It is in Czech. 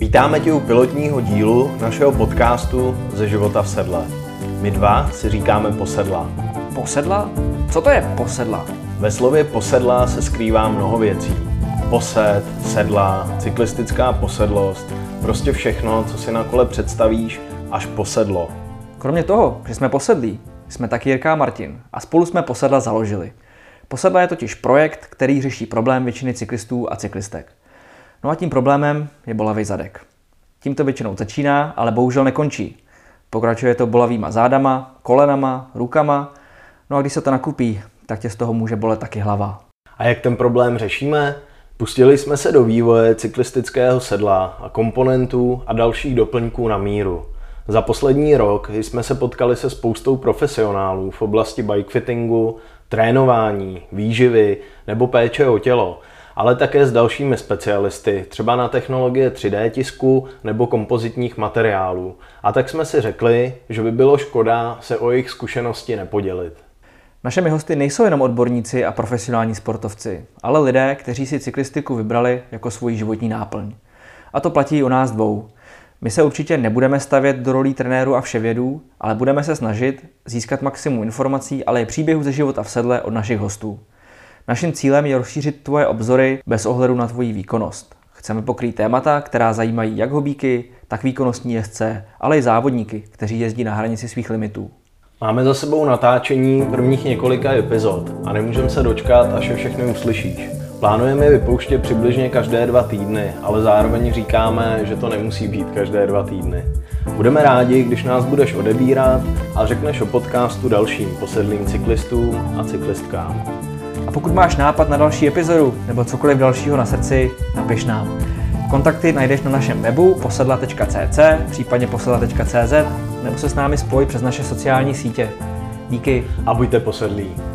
Vítáme tě u pilotního dílu našeho podcastu Ze života v sedle. My dva si říkáme posedla. Posedla? Co to je posedla? Ve slově posedla se skrývá mnoho věcí. Posed, sedla, cyklistická posedlost, prostě všechno, co si na kole představíš, až posedlo. Kromě toho, že jsme posedlí, jsme taky Jirka a Martin a spolu jsme Posedla založili. Posedla je totiž projekt, který řeší problém většiny cyklistů a cyklistek. No a tím problémem je bolavý zadek. Tím to většinou začíná, ale bohužel nekončí. Pokračuje to bolavýma zádama, kolenama, rukama, no a když se to nakupí, tak tě z toho může bolet taky hlava. A jak ten problém řešíme? Pustili jsme se do vývoje cyklistického sedla a komponentů a dalších doplňků na míru. Za poslední rok jsme se potkali se spoustou profesionálů v oblasti bikefittingu, trénování, výživy nebo péče o tělo, ale také s dalšími specialisty, třeba na technologie 3D tisku nebo kompozitních materiálů. A tak jsme si řekli, že by bylo škoda se o jejich zkušenosti nepodělit. Našimi hosty nejsou jenom odborníci a profesionální sportovci, ale lidé, kteří si cyklistiku vybrali jako svůj životní náplň. A to platí i o nás dvou. My se určitě nebudeme stavět do rolí trenéru a vševědů, ale budeme se snažit získat maximum informací, ale i příběhů ze života v sedle od našich hostů. Naším cílem je rozšířit tvoje obzory bez ohledu na tvoji výkonnost. Chceme pokrýt témata, která zajímají jak hobíky, tak výkonnostní jezdce, ale i závodníky, kteří jezdí na hranici svých limitů. Máme za sebou natáčení prvních několika epizod a nemůžeme se dočkat, až je všechny uslyšíš. Plánujeme je vypouštět přibližně každé dva týdny, ale zároveň říkáme, že to nemusí být každé dva týdny. Budeme rádi, když nás budeš odebírat a řekneš o podcastu dalším posedlým cyklistům a cyklistkám. A pokud máš nápad na další epizodu nebo cokoliv dalšího na srdci, napiš nám. Kontakty najdeš na našem webu posedla.cc, případně posedla.cz nebo se s námi spoj přes naše sociální sítě. Díky. A buďte posedlí.